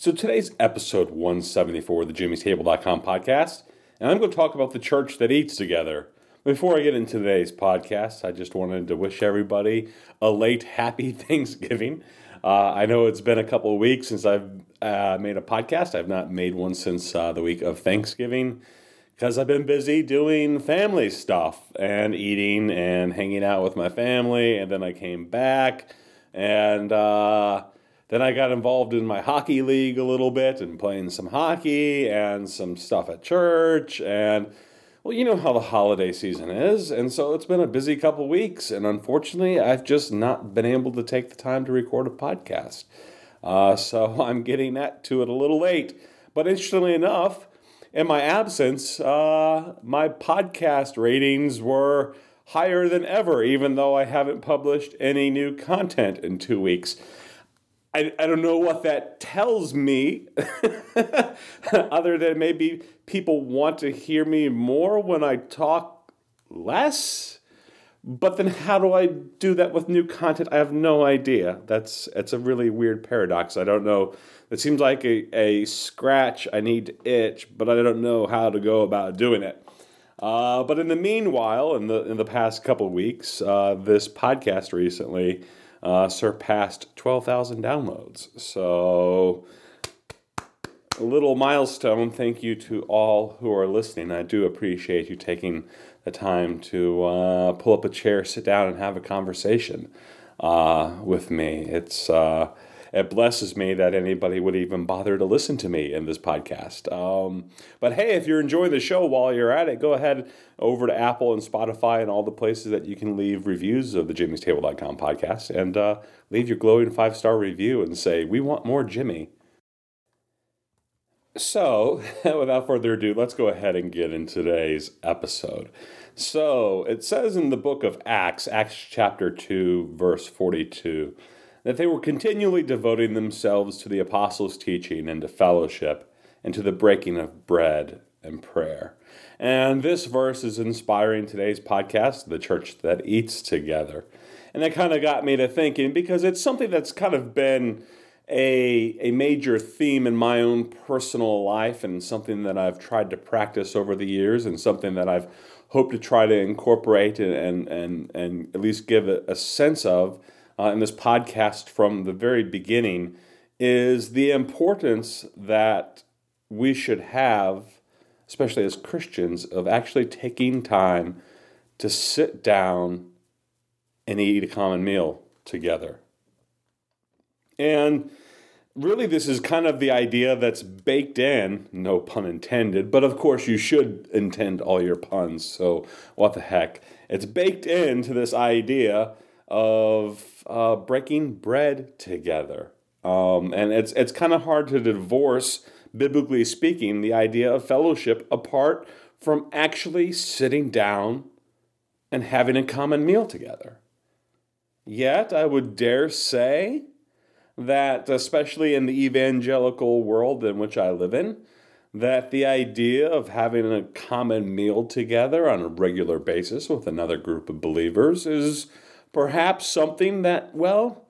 So today's episode 174 of the jimmystable.com podcast, and I'm going to talk about the church that eats together. Before I get into today's podcast, I just wanted to wish everybody a late happy Thanksgiving. Uh, I know it's been a couple of weeks since I've uh, made a podcast. I've not made one since uh, the week of Thanksgiving because I've been busy doing family stuff and eating and hanging out with my family. And then I came back and uh, then I got involved in my hockey league a little bit and playing some hockey and some stuff at church. And, well, you know how the holiday season is. And so it's been a busy couple weeks. And unfortunately, I've just not been able to take the time to record a podcast. Uh, so I'm getting that to it a little late. But interestingly enough, in my absence, uh, my podcast ratings were higher than ever, even though I haven't published any new content in two weeks. I, I don't know what that tells me, other than maybe people want to hear me more when I talk less. But then, how do I do that with new content? I have no idea. That's it's a really weird paradox. I don't know. It seems like a, a scratch I need to itch, but I don't know how to go about doing it. Uh, but in the meanwhile, in the in the past couple weeks, uh, this podcast recently uh, surpassed 12,000 downloads. So, a little milestone. Thank you to all who are listening. I do appreciate you taking the time to uh, pull up a chair, sit down, and have a conversation uh, with me. It's uh, it blesses me that anybody would even bother to listen to me in this podcast. Um, but hey, if you're enjoying the show while you're at it, go ahead over to Apple and Spotify and all the places that you can leave reviews of the jimmystable.com podcast and uh, leave your glowing five star review and say, We want more Jimmy. So, without further ado, let's go ahead and get into today's episode. So, it says in the book of Acts, Acts chapter 2, verse 42 that they were continually devoting themselves to the apostles' teaching and to fellowship and to the breaking of bread and prayer. And this verse is inspiring today's podcast, The Church That Eats Together. And that kind of got me to thinking because it's something that's kind of been a, a major theme in my own personal life and something that I've tried to practice over the years and something that I've hoped to try to incorporate and, and, and, and at least give a, a sense of uh, in this podcast from the very beginning is the importance that we should have, especially as Christians, of actually taking time to sit down and eat a common meal together. And really, this is kind of the idea that's baked in, no pun intended, but of course, you should intend all your puns, so what the heck. It's baked into this idea of uh, breaking bread together. Um, and it's, it's kind of hard to divorce, biblically speaking, the idea of fellowship apart from actually sitting down and having a common meal together. Yet, I would dare say that, especially in the evangelical world in which I live in, that the idea of having a common meal together on a regular basis with another group of believers is perhaps something that, well,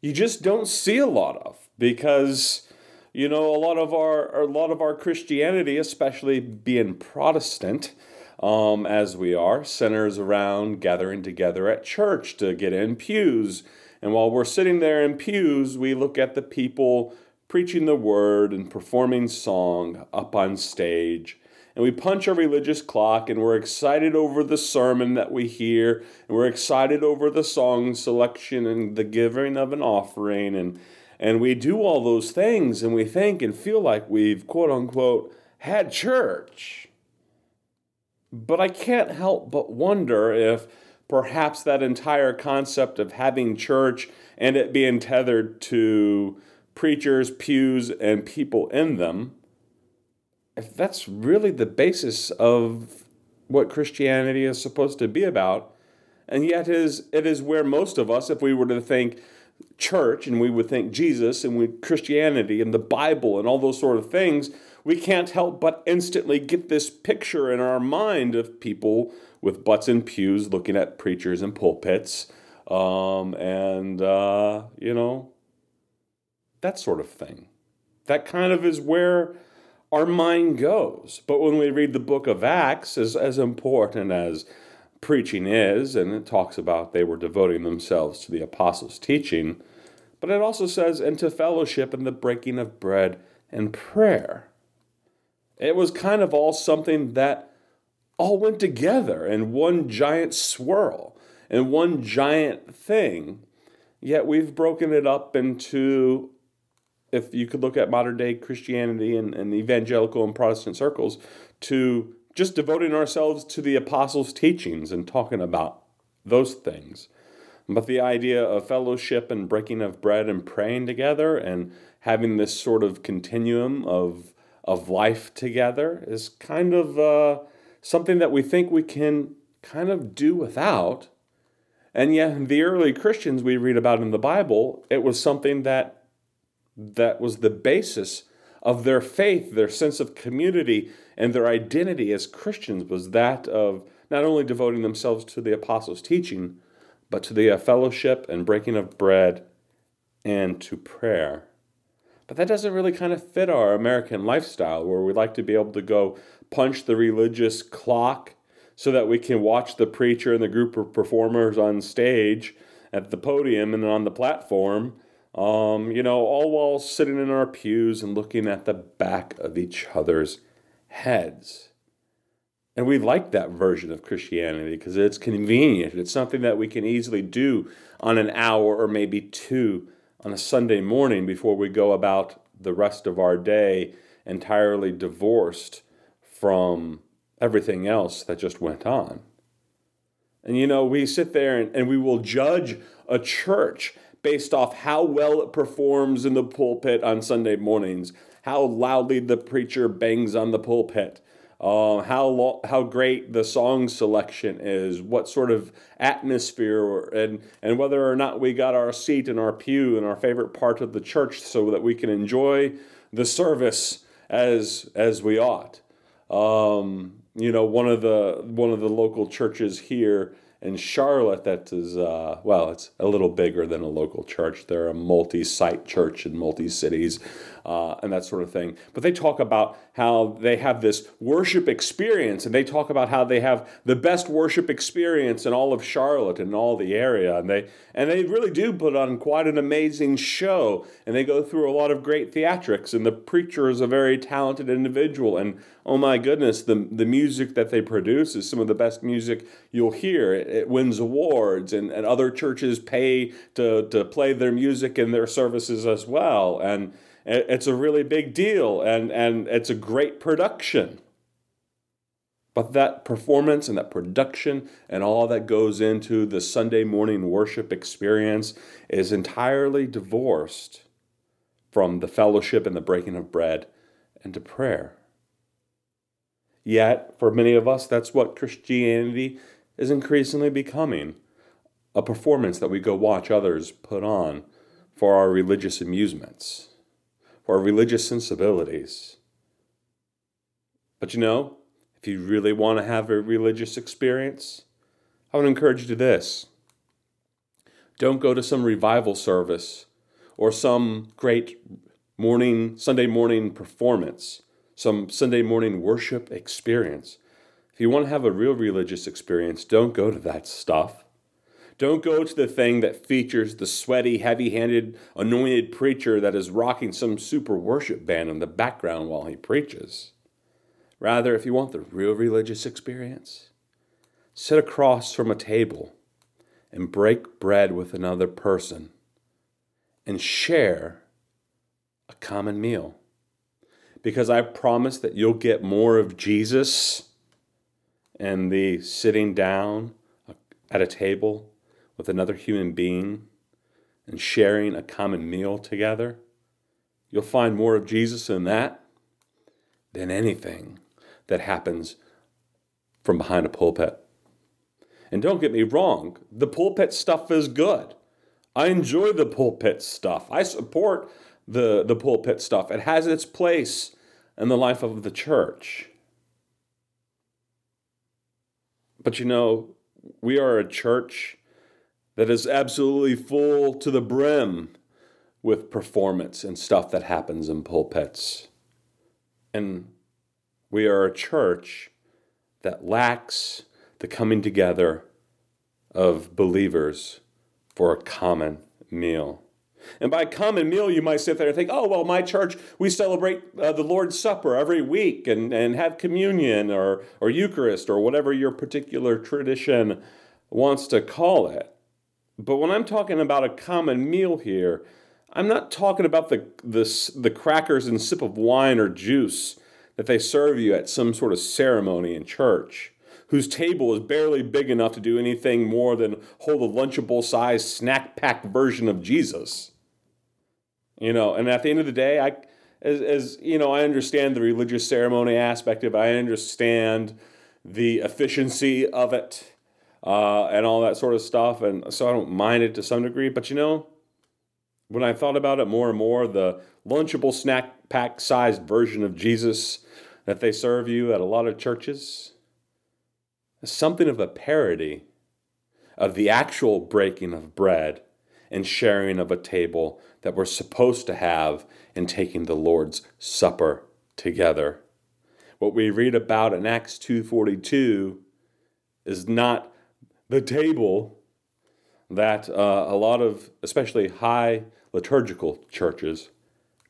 you just don't see a lot of because you know a lot of our a lot of our Christianity, especially being Protestant, um, as we are, centers around gathering together at church to get in pews. And while we're sitting there in pews, we look at the people preaching the word and performing song up on stage and we punch our religious clock and we're excited over the sermon that we hear and we're excited over the song selection and the giving of an offering and and we do all those things and we think and feel like we've quote unquote had church. But i can't help but wonder if perhaps that entire concept of having church and it being tethered to preachers, pews, and people in them, that's really the basis of what Christianity is supposed to be about, and yet it is, it is where most of us, if we were to think church and we would think Jesus and we Christianity and the Bible and all those sort of things, we can't help but instantly get this picture in our mind of people with butts and pews looking at preachers and pulpits um, and, uh, you know, that sort of thing. That kind of is where our mind goes. But when we read the book of Acts, as, as important as preaching is, and it talks about they were devoting themselves to the apostles' teaching, but it also says, into fellowship and the breaking of bread and prayer. It was kind of all something that all went together in one giant swirl, in one giant thing. Yet we've broken it up into, if you could look at modern day Christianity and, and evangelical and Protestant circles, to just devoting ourselves to the apostles' teachings and talking about those things. But the idea of fellowship and breaking of bread and praying together and having this sort of continuum of, of life together is kind of uh, something that we think we can kind of do without. And yet, the early Christians we read about in the Bible, it was something that that was the basis of their faith, their sense of community, and their identity as Christians was that of not only devoting themselves to the apostles' teaching, but to the uh, fellowship and breaking of bread and to prayer. But that doesn't really kind of fit our American lifestyle where we like to be able to go punch the religious clock so that we can watch the preacher and the group of performers on stage at the podium and on the platform, um, you know, all while sitting in our pews and looking at the back of each other's heads. And we like that version of Christianity because it's convenient. It's something that we can easily do on an hour or maybe two on a Sunday morning before we go about the rest of our day entirely divorced from everything else that just went on. And you know, we sit there and, and we will judge a church based off how well it performs in the pulpit on Sunday mornings, how loudly the preacher bangs on the pulpit, uh, how lo- how great the song selection is, what sort of atmosphere, and and whether or not we got our seat in our pew in our favorite part of the church, so that we can enjoy the service as as we ought. Um, you know, one of the one of the local churches here in Charlotte that is, uh, well, it's a little bigger than a local church. They're a multi site church in multi cities uh, and that sort of thing. But they talk about how they have this worship experience and they talk about how they have the best worship experience in all of Charlotte and all the area. And they, and they really do put on quite an amazing show and they go through a lot of great theatrics. And the preacher is a very talented individual. And oh my goodness, the, the music that they produce is some of the best music you'll hear it wins awards, and, and other churches pay to, to play their music in their services as well. And it's a really big deal, and, and it's a great production. But that performance and that production and all that goes into the Sunday morning worship experience is entirely divorced from the fellowship and the breaking of bread and to prayer. Yet, for many of us, that's what Christianity is increasingly becoming a performance that we go watch others put on for our religious amusements, our religious sensibilities. But you know, if you really want to have a religious experience, I would encourage you to this. Don't go to some revival service or some great morning, Sunday morning performance, some Sunday morning worship experience. If you want to have a real religious experience, don't go to that stuff. Don't go to the thing that features the sweaty, heavy handed, anointed preacher that is rocking some super worship band in the background while he preaches. Rather, if you want the real religious experience, sit across from a table and break bread with another person and share a common meal. Because I promise that you'll get more of Jesus and the sitting down at a table with another human being and sharing a common meal together, you'll find more of Jesus in that than anything that happens from behind a pulpit. And don't get me wrong, the pulpit stuff is good. I enjoy the pulpit stuff. I support the, the pulpit stuff. It has its place in the life of the church. But you know, we are a church that is absolutely full to the brim with performance and stuff that happens in pulpits. And we are a church that lacks the coming together of believers for a common meal. And by common meal, you might sit there and think, oh, well, my church, we celebrate uh, the Lord's Supper every week and, and have communion or, or Eucharist or whatever your particular tradition wants to call it. But when I'm talking about a common meal here, I'm not talking about the, the, the crackers and sip of wine or juice that they serve you at some sort of ceremony in church whose table is barely big enough to do anything more than hold a lunchable sized snack pack version of Jesus. You know, and at the end of the day, I as, as you know, I understand the religious ceremony aspect of it. I understand the efficiency of it uh, and all that sort of stuff, and so I don't mind it to some degree. But you know, when I thought about it more and more, the lunchable snack pack sized version of Jesus that they serve you at a lot of churches is something of a parody of the actual breaking of bread and sharing of a table that we're supposed to have in taking the Lord's Supper together. What we read about in Acts 2:42 is not the table that uh, a lot of especially high liturgical churches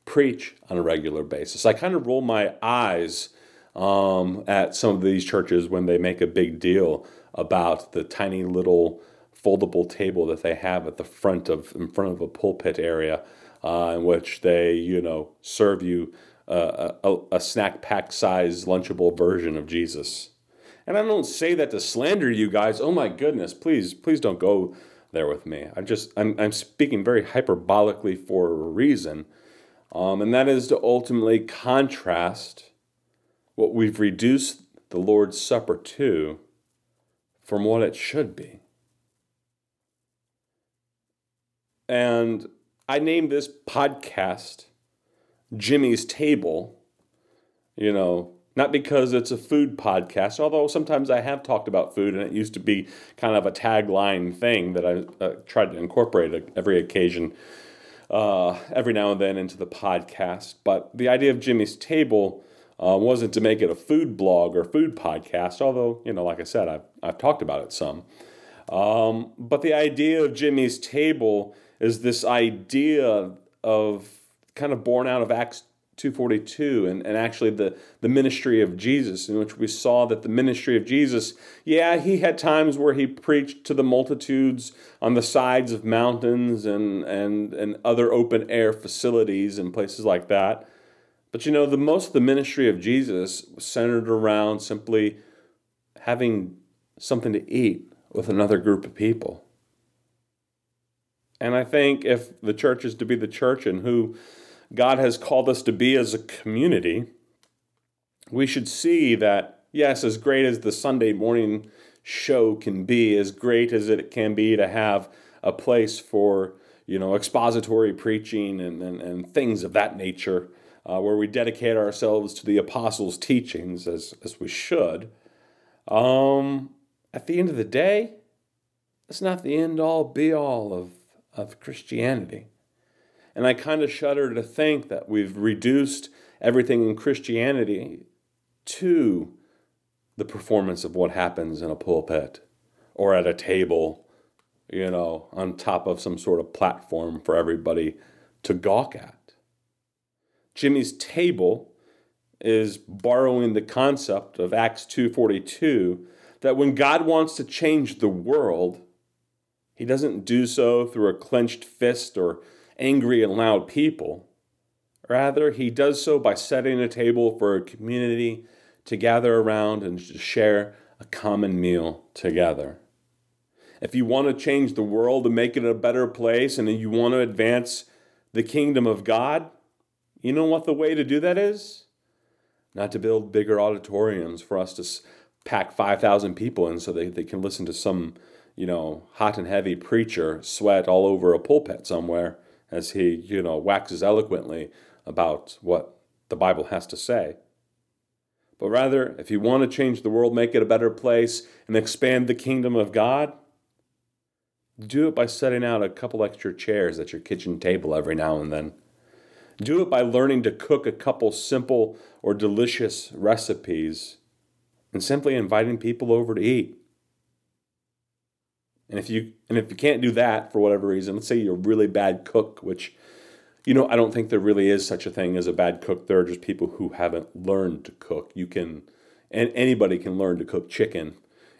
preach on a regular basis. I kind of roll my eyes um, at some of these churches when they make a big deal about the tiny little foldable table that they have at the front of in front of a pulpit area uh, in which they you know serve you uh, a, a snack pack size lunchable version of Jesus. And I don't say that to slander you guys. Oh my goodness, please, please don't go there with me. I'm just I'm I'm speaking very hyperbolically for a reason, um, and that is to ultimately contrast what we've reduced the Lord's Supper to from what it should be. And I named this podcast Jimmy's Table, you know, not because it's a food podcast, although sometimes I have talked about food and it used to be kind of a tagline thing that I uh, tried to incorporate every occasion, uh, every now and then into the podcast. But the idea of Jimmy's Table uh, wasn't to make it a food blog or food podcast, although, you know, like I said, I've, I've talked about it some. Um, but the idea of Jimmy's Table is this idea of kind of born out of Acts 242 and, and actually the, the ministry of Jesus, in which we saw that the ministry of Jesus, yeah, he had times where he preached to the multitudes on the sides of mountains and, and, and other open air facilities and places like that. But you know, the most of the ministry of Jesus was centered around simply having something to eat with another group of people. And I think if the church is to be the church and who God has called us to be as a community, we should see that, yes, as great as the Sunday morning show can be, as great as it can be to have a place for, you know, expository preaching and, and, and things of that nature, uh, where we dedicate ourselves to the apostles' teachings as, as we should, um, at the end of the day, it's not the end all be all of of Christianity. And I kind of shudder to think that we've reduced everything in Christianity to the performance of what happens in a pulpit or at a table, you know, on top of some sort of platform for everybody to gawk at. Jimmy's table is borrowing the concept of Acts 2:42 that when God wants to change the world, he doesn't do so through a clenched fist or angry and loud people. Rather, he does so by setting a table for a community to gather around and to share a common meal together. if you want to change the world and make it a better place and you want to advance the kingdom of God, you know what the way to do that is? Not to build bigger auditoriums for us to pack 5,000 people in so they, they can listen to some, you know, hot and heavy preacher sweat all over a pulpit somewhere as he, you know, waxes eloquently about what the Bible has to say. But rather, if you want to change the world, make it a better place, and expand the kingdom of God, do it by setting out a couple extra chairs at your kitchen table every now and then. Do it by learning to cook a couple simple or delicious recipes and simply inviting people over to eat. And if you and if you can't do that for whatever reason, let's say you're a really bad cook, which you know, I don't think there really is such a thing as a bad cook. There are just people who haven't learned to cook. You can and anybody can learn to cook chicken.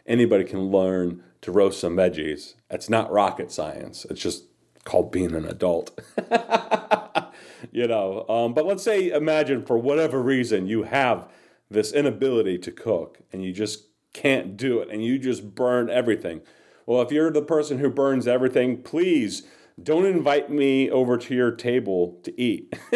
Anybody can learn to roast some veggies. It's not rocket science. It's just called being an adult. you know, um, but let's say, imagine for whatever reason you have this inability to cook and you just can't do it and you just burn everything. Well, if you're the person who burns everything, please don't invite me over to your table to eat.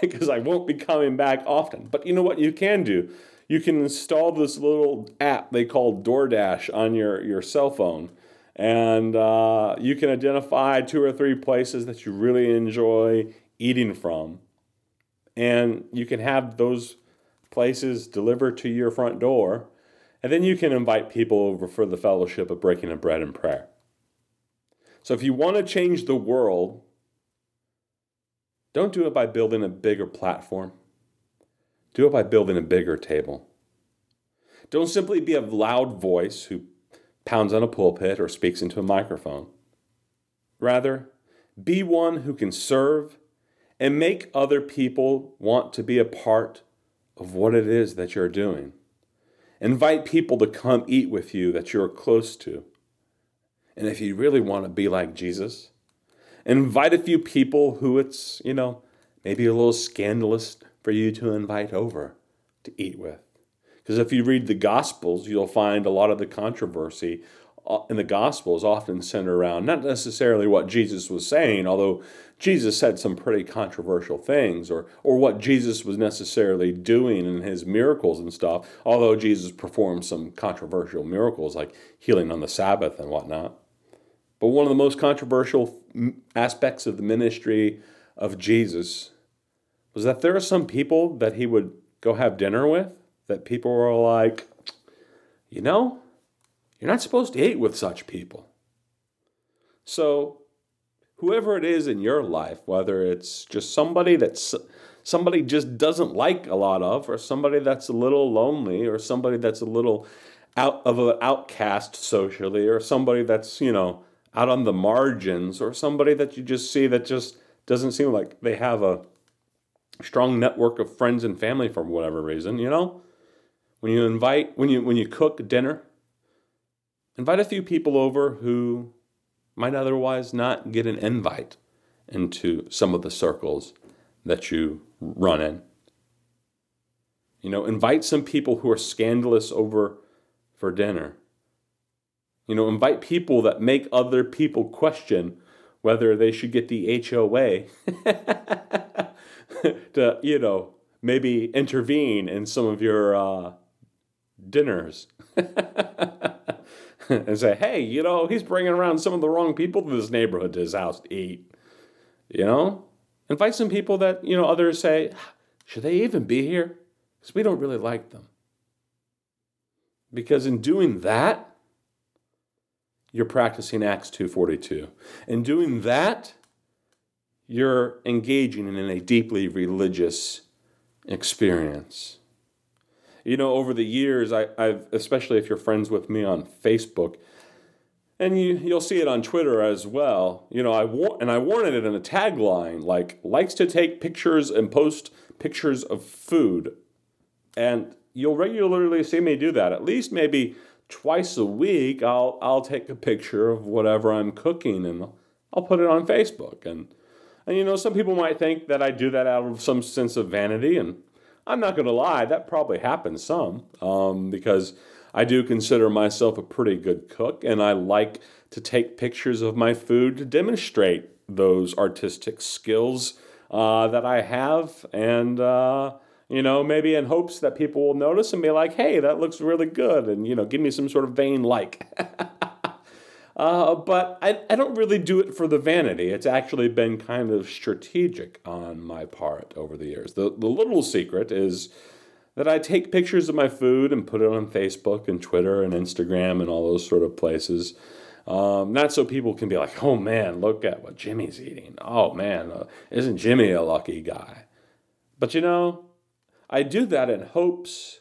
because I won't be coming back often. But you know what you can do? You can install this little app they call DoorDash on your, your cell phone. And uh, you can identify two or three places that you really enjoy eating from and you can have those places delivered to your front door. And then you can invite people over for the fellowship of breaking of bread and prayer. So if you want to change the world, don't do it by building a bigger platform. Do it by building a bigger table. Don't simply be a loud voice who pounds on a pulpit or speaks into a microphone. Rather, be one who can serve and make other people want to be a part of what it is that you're doing. Invite people to come eat with you that you're close to. And if you really want to be like Jesus, invite a few people who it's, you know, maybe a little scandalous for you to invite over to eat with. Because if you read the Gospels, you'll find a lot of the controversy in the gospel is often centered around not necessarily what Jesus was saying, although Jesus said some pretty controversial things, or, or what Jesus was necessarily doing in his miracles and stuff, although Jesus performed some controversial miracles like healing on the Sabbath and whatnot. But one of the most controversial aspects of the ministry of Jesus was that there are some people that he would go have dinner with that people were like, you know, you're not supposed to eat with such people. So, whoever it is in your life, whether it's just somebody that's somebody just doesn't like a lot of, or somebody that's a little lonely, or somebody that's a little out of an outcast socially, or somebody that's, you know, out on the margins, or somebody that you just see that just doesn't seem like they have a strong network of friends and family for whatever reason, you know? When you invite, when you when you cook dinner, Invite a few people over who might otherwise not get an invite into some of the circles that you run in. You know, invite some people who are scandalous over for dinner. You know, invite people that make other people question whether they should get the HOA to, you know, maybe intervene in some of your uh, dinners. and say, hey, you know, he's bringing around some of the wrong people to this neighborhood to his house to eat. You know? Invite some people that, you know, others say, should they even be here? Because we don't really like them. Because in doing that, you're practicing Acts 2:42. In doing that, you're engaging in a deeply religious experience. You know, over the years, I, have especially if you're friends with me on Facebook, and you you'll see it on Twitter as well. You know, I war- and I wanted it in a tagline like likes to take pictures and post pictures of food, and you'll regularly see me do that. At least maybe twice a week, I'll I'll take a picture of whatever I'm cooking and I'll put it on Facebook. And and you know, some people might think that I do that out of some sense of vanity, and I'm not going to lie, that probably happens some um, because I do consider myself a pretty good cook and I like to take pictures of my food to demonstrate those artistic skills uh, that I have and. Uh, you know, maybe in hopes that people will notice and be like, hey, that looks really good, and, you know, give me some sort of vain like. uh, but I, I don't really do it for the vanity. It's actually been kind of strategic on my part over the years. The, the little secret is that I take pictures of my food and put it on Facebook and Twitter and Instagram and all those sort of places. Um, not so people can be like, oh man, look at what Jimmy's eating. Oh man, uh, isn't Jimmy a lucky guy? But you know, I do that in hopes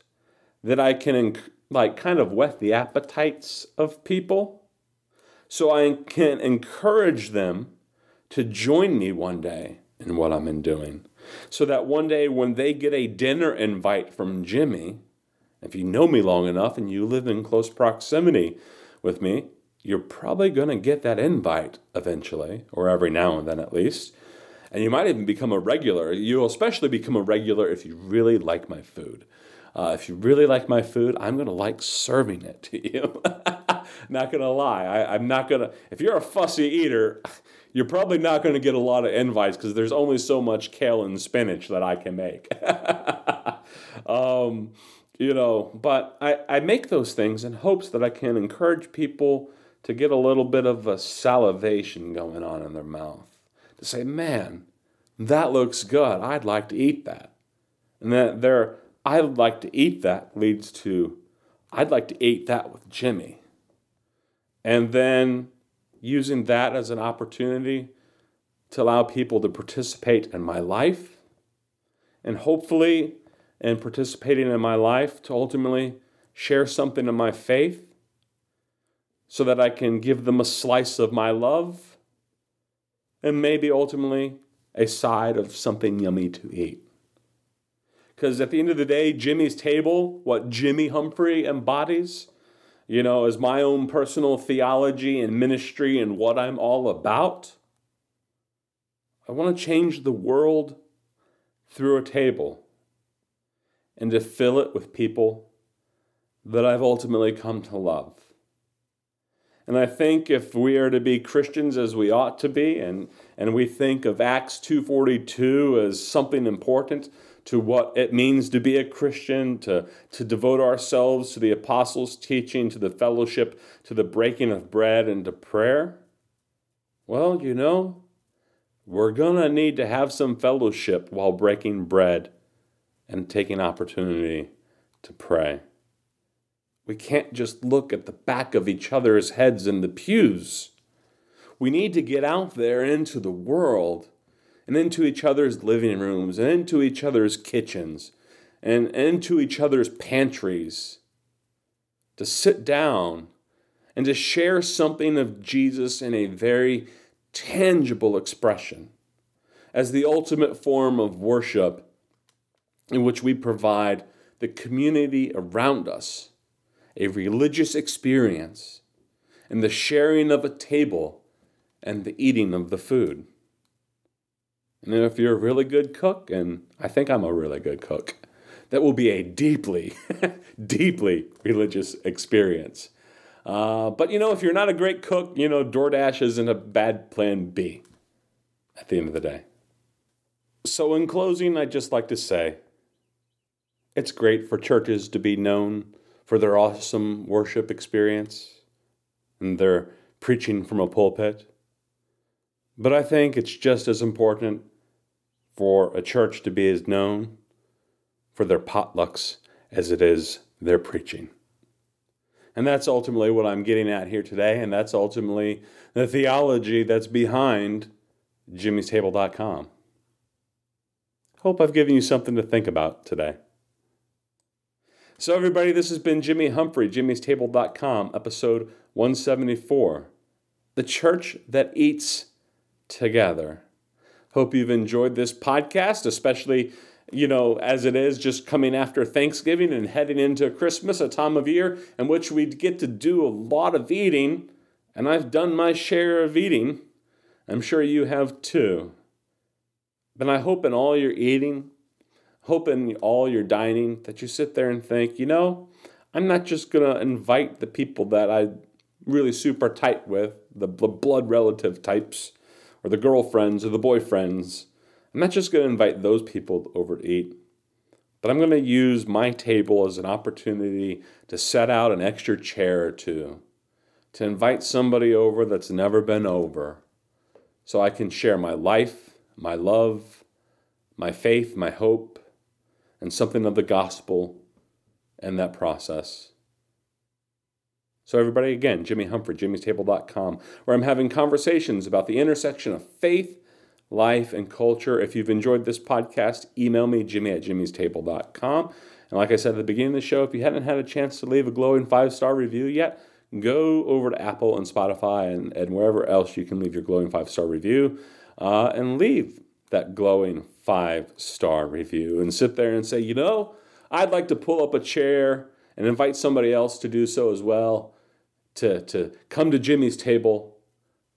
that I can, like, kind of whet the appetites of people so I can encourage them to join me one day in what I'm in doing. So that one day when they get a dinner invite from Jimmy, if you know me long enough and you live in close proximity with me, you're probably going to get that invite eventually, or every now and then at least. And you might even become a regular. You'll especially become a regular if you really like my food. Uh, if you really like my food, I'm going to like serving it to you. not to lie. I, I'm not to, if you're a fussy eater, you're probably not to get a lot of invites because there's only so much kale and spinach that I can make. um, you know, but I, I make those things in hopes that I can encourage people to get a little bit of a salivation going on in their mouth to say, man, that looks good. I'd like to eat that. And that there, I'd like to eat that leads to, I'd like to eat that with Jimmy. And then using that as an opportunity to allow people to participate in my life and hopefully in participating in my life to ultimately share something of my faith so that I can give them a slice of my love and maybe ultimately a side of something yummy to eat. Because at the end of the day, Jimmy's table, what Jimmy Humphrey embodies, you know, is my own personal theology and ministry and what I'm all about. I want to change the world through a table and to fill it with people that I've ultimately come to love. And I think if we are to be Christians as we ought to be, and, and we think of Acts 2.42 as something important to what it means to be a Christian, to, to devote ourselves to the apostles' teaching, to the fellowship, to the breaking of bread, and to prayer, well, you know, we're going to need to have some fellowship while breaking bread and taking opportunity to pray. We can't just look at the back of each other's heads in the pews. We need to get out there into the world and into each other's living rooms and into each other's kitchens and into each other's pantries to sit down and to share something of Jesus in a very tangible expression as the ultimate form of worship in which we provide the community around us a religious experience and the sharing of a table and the eating of the food. And then if you're a really good cook, and I think I'm a really good cook, that will be a deeply, deeply religious experience. Uh, but you know, if you're not a great cook, you know, DoorDash isn't a bad plan B at the end of the day. So, in closing, I'd just like to say it's great for churches to be known for their awesome worship experience and their preaching from a pulpit. But I think it's just as important for a church to be as known for their potlucks as it is their preaching. And that's ultimately what I'm getting at here today, and that's ultimately the theology that's behind jimmystable.com. Hope I've given you something to think about today. So, everybody, this has been Jimmy Humphrey, jimmystable.com, episode 174 The Church That Eats Together. Hope you've enjoyed this podcast, especially, you know, as it is just coming after Thanksgiving and heading into Christmas, a time of year in which we get to do a lot of eating. And I've done my share of eating. I'm sure you have too. But I hope in all your eating, hope in all your dining that you sit there and think, you know, I'm not just going to invite the people that I really super tight with, the, the blood relative types, or the girlfriends or the boyfriends. I'm not just going to invite those people over to eat, but I'm going to use my table as an opportunity to set out an extra chair or two, to invite somebody over that's never been over, so I can share my life, my love, my faith, my hope, and something of the gospel and that process. So, everybody, again, Jimmy Humphrey, jimmystable.com, where I'm having conversations about the intersection of faith, life, and culture. If you've enjoyed this podcast, email me, jimmy at jimmystable.com. And like I said at the beginning of the show, if you hadn't had a chance to leave a glowing five star review yet, go over to Apple and Spotify and, and wherever else you can leave your glowing five star review uh, and leave that glowing five star review and sit there and say, you know, I'd like to pull up a chair and invite somebody else to do so as well, to, to come to Jimmy's table,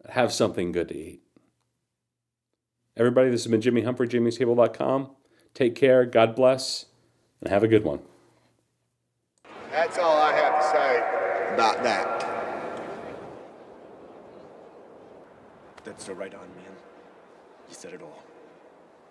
have something good to eat. Everybody, this has been Jimmy Humphrey, jimmystable.com. Take care, God bless, and have a good one. That's all I have to say about that. That's so right on, man. You said it all.